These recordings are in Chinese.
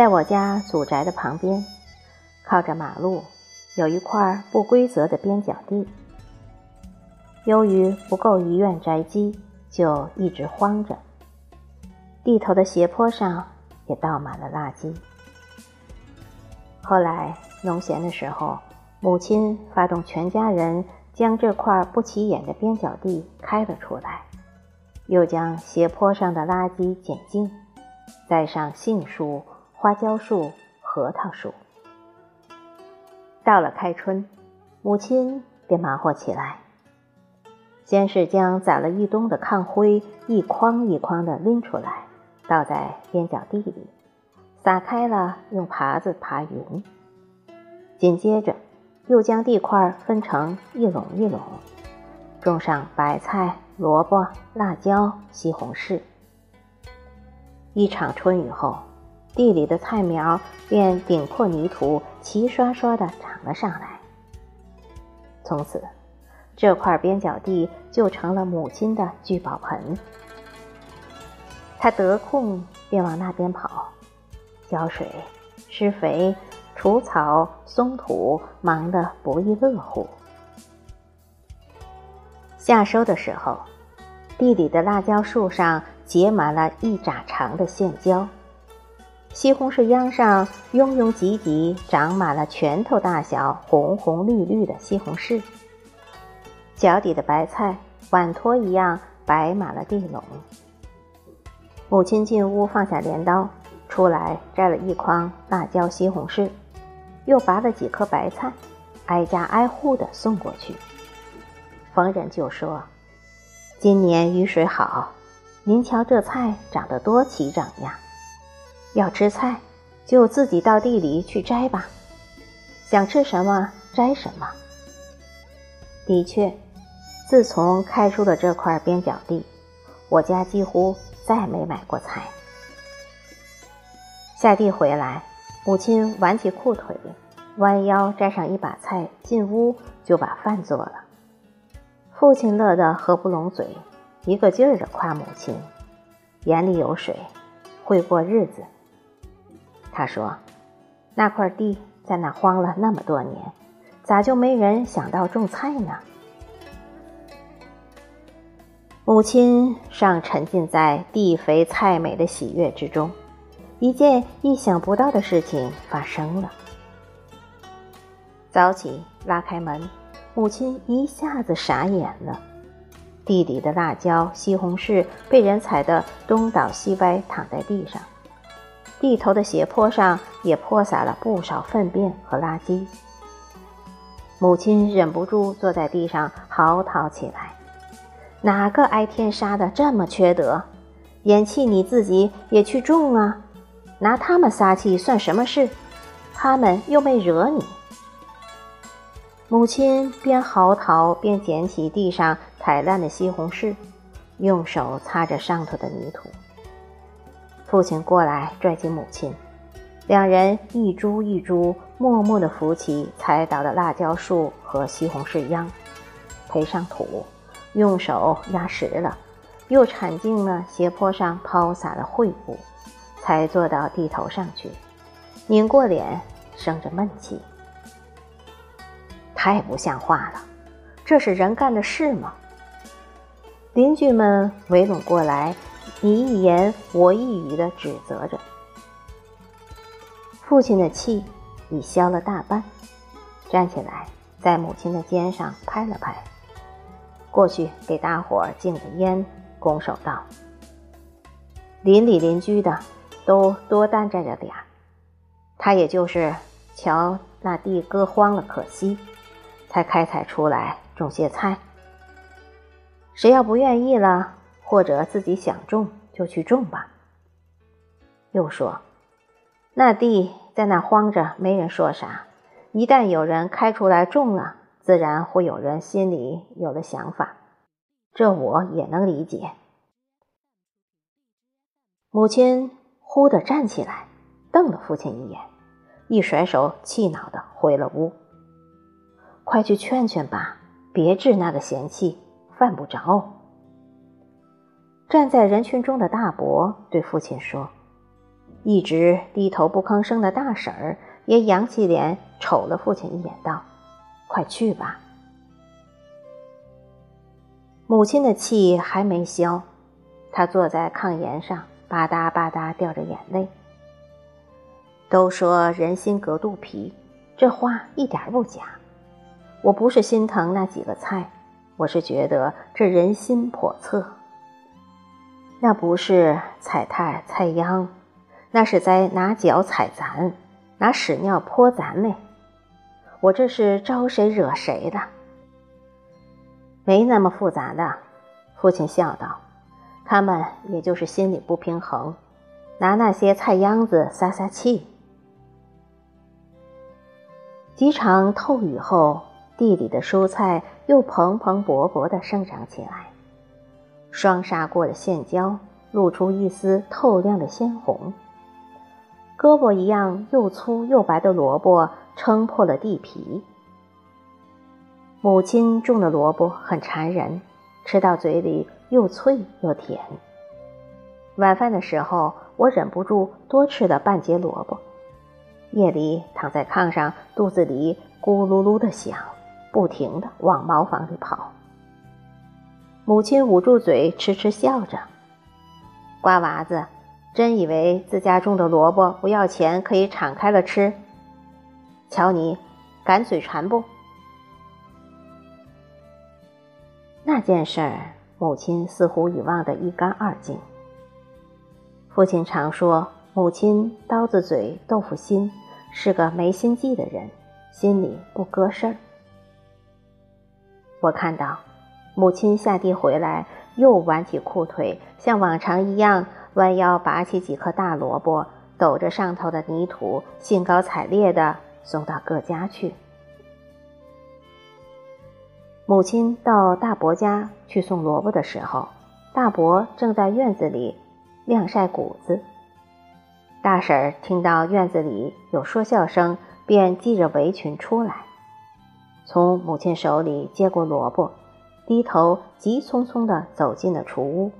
在我家祖宅的旁边，靠着马路，有一块不规则的边角地。由于不够一院宅基，就一直荒着。地头的斜坡上也倒满了垃圾。后来农闲的时候，母亲发动全家人将这块不起眼的边角地开了出来，又将斜坡上的垃圾捡净，栽上杏树、花椒树、核桃树。到了开春，母亲便忙活起来。先是将攒了一冬的炕灰一筐一筐的拎出来，倒在边角地里，撒开了，用耙子耙匀。紧接着，又将地块分成一垄一垄，种上白菜、萝卜、辣椒、西红柿。一场春雨后，地里的菜苗便顶破泥土，齐刷刷地长了上来。从此。这块边角地就成了母亲的聚宝盆，他得空便往那边跑，浇水、施肥、除草、松土，忙得不亦乐乎。夏收的时候，地里的辣椒树上结满了一拃长的线椒，西红柿秧上拥拥挤挤长满了拳头大小、红红绿绿的西红柿。脚底的白菜碗托一样摆满了地垄。母亲进屋放下镰刀，出来摘了一筐辣椒、西红柿，又拔了几颗白菜，挨家挨户的送过去。逢人就说：“今年雨水好，您瞧这菜长得多齐整呀！要吃菜，就自己到地里去摘吧，想吃什么摘什么。”的确。自从开出了这块边角地，我家几乎再没买过菜。下地回来，母亲挽起裤腿，弯腰摘上一把菜，进屋就把饭做了。父亲乐得合不拢嘴，一个劲儿的夸母亲眼里有水，会过日子。他说：“那块地在那荒了那么多年，咋就没人想到种菜呢？”母亲尚沉浸在地肥菜美的喜悦之中，一件意想不到的事情发生了。早起拉开门，母亲一下子傻眼了。地里的辣椒、西红柿被人踩得东倒西歪，躺在地上；地头的斜坡上也泼洒了不少粪便和垃圾。母亲忍不住坐在地上嚎啕起来。哪个挨天杀的这么缺德？眼气你自己也去种啊！拿他们撒气算什么事？他们又没惹你。母亲边嚎啕边捡起地上踩烂的西红柿，用手擦着上头的泥土。父亲过来拽起母亲，两人一株一株默默地扶起踩倒的辣椒树和西红柿秧，培上土。用手压实了，又铲净了斜坡上抛洒的秽物，才坐到地头上去，拧过脸，生着闷气。太不像话了，这是人干的事吗？邻居们围拢过来，你一言我一语的指责着。父亲的气已消了大半，站起来，在母亲的肩上拍了拍。过去给大伙儿敬着烟，拱手道：“邻里邻居的都多担待着点儿。他也就是瞧那地割荒了可惜，才开采出来种些菜。谁要不愿意了，或者自己想种就去种吧。”又说：“那地在那荒着，没人说啥。一旦有人开出来种了。”自然会有人心里有了想法，这我也能理解。母亲忽地站起来，瞪了父亲一眼，一甩手，气恼地回了屋。快去劝劝吧，别置那个嫌气，犯不着。站在人群中的大伯对父亲说：“一直低头不吭声的大婶儿也扬起脸瞅了父亲一眼，道：“快去吧。”母亲的气还没消，她坐在炕沿上，吧嗒吧嗒掉着眼泪。都说人心隔肚皮，这话一点不假。我不是心疼那几个菜，我是觉得这人心叵测。那不是踩踏菜秧，那是在拿脚踩咱，拿屎尿泼咱呢。我这是招谁惹谁了？没那么复杂的，父亲笑道：“他们也就是心里不平衡，拿那些菜秧子撒撒气。”几场透雨后，地里的蔬菜又蓬蓬勃勃地生长起来。霜杀过的线椒露出一丝透亮的鲜红。胳膊一样又粗又白的萝卜撑破了地皮。母亲种的萝卜很馋人，吃到嘴里又脆又甜。晚饭的时候，我忍不住多吃了半截萝卜。夜里躺在炕上，肚子里咕噜噜的响，不停的往茅房里跑。母亲捂住嘴，痴痴笑着：“瓜娃子，真以为自家种的萝卜不要钱，可以敞开了吃？瞧你，敢嘴馋不？”那件事儿，母亲似乎已忘得一干二净。父亲常说。母亲刀子嘴豆腐心，是个没心计的人，心里不搁事儿。我看到母亲下地回来，又挽起裤腿，像往常一样弯腰拔起几颗大萝卜，抖着上头的泥土，兴高采烈地送到各家去。母亲到大伯家去送萝卜的时候，大伯正在院子里晾晒谷子。大婶儿听到院子里有说笑声，便系着围裙出来，从母亲手里接过萝卜，低头急匆匆地走进了厨屋。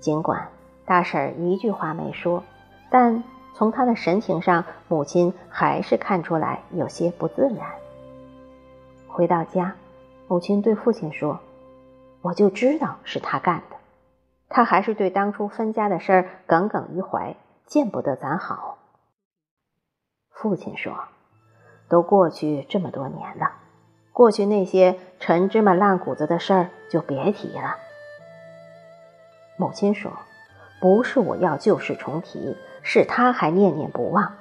尽管大婶一句话没说，但从她的神情上，母亲还是看出来有些不自然。回到家，母亲对父亲说：“我就知道是他干的，他还是对当初分家的事儿耿耿于怀。”见不得咱好。父亲说：“都过去这么多年了，过去那些陈芝麻烂谷子的事儿就别提了。”母亲说：“不是我要旧事重提，是他还念念不忘。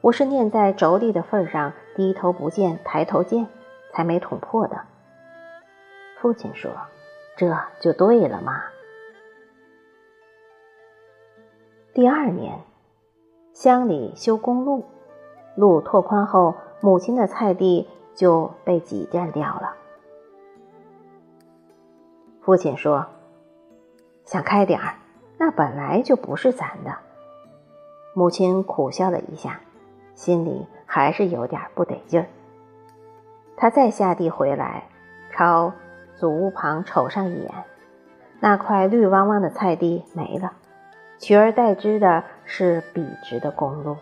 我是念在妯娌的份上，低头不见抬头见，才没捅破的。”父亲说：“这就对了嘛。”第二年，乡里修公路，路拓宽后，母亲的菜地就被挤占掉了。父亲说：“想开点儿，那本来就不是咱的。”母亲苦笑了一下，心里还是有点不得劲儿。他再下地回来，朝祖屋旁瞅上一眼，那块绿汪汪的菜地没了。取而代之的是笔直的公路。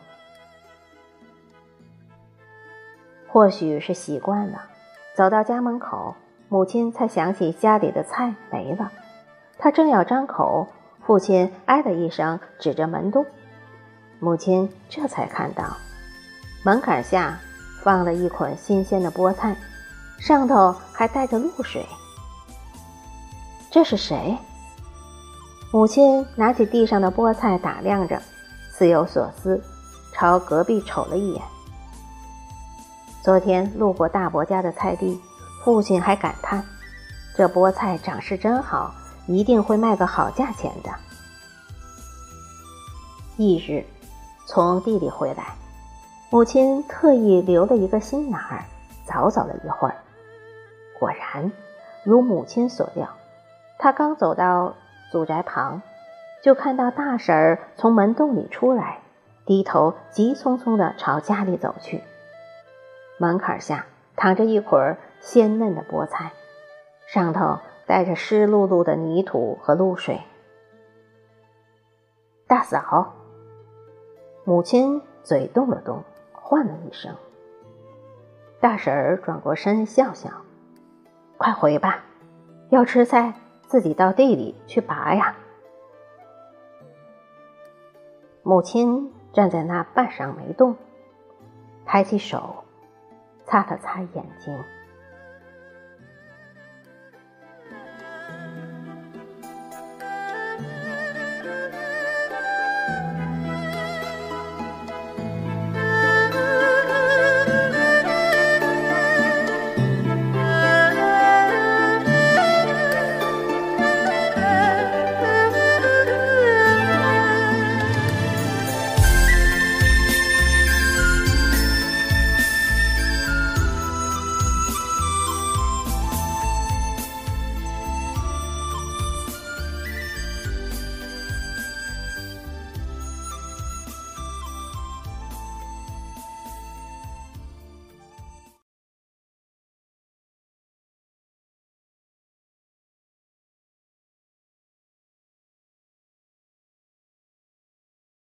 或许是习惯了，走到家门口，母亲才想起家里的菜没了。他正要张口，父亲哎的一声，指着门洞。母亲这才看到，门槛下放了一捆新鲜的菠菜，上头还带着露水。这是谁？母亲拿起地上的菠菜打量着，似有所思，朝隔壁瞅了一眼。昨天路过大伯家的菜地，父亲还感叹：“这菠菜长势真好，一定会卖个好价钱的。”翌日，从地里回来，母亲特意留了一个心眼儿，早走了一会儿。果然，如母亲所料，他刚走到。祖宅旁，就看到大婶儿从门洞里出来，低头急匆匆地朝家里走去。门槛下躺着一捆鲜嫩的菠菜，上头带着湿漉漉的泥土和露水。大嫂，母亲嘴动了动，唤了一声。大婶儿转过身笑笑：“快回吧，要吃菜自己到地里去拔呀。”母亲站在那半晌没动，抬起手，擦了擦眼睛。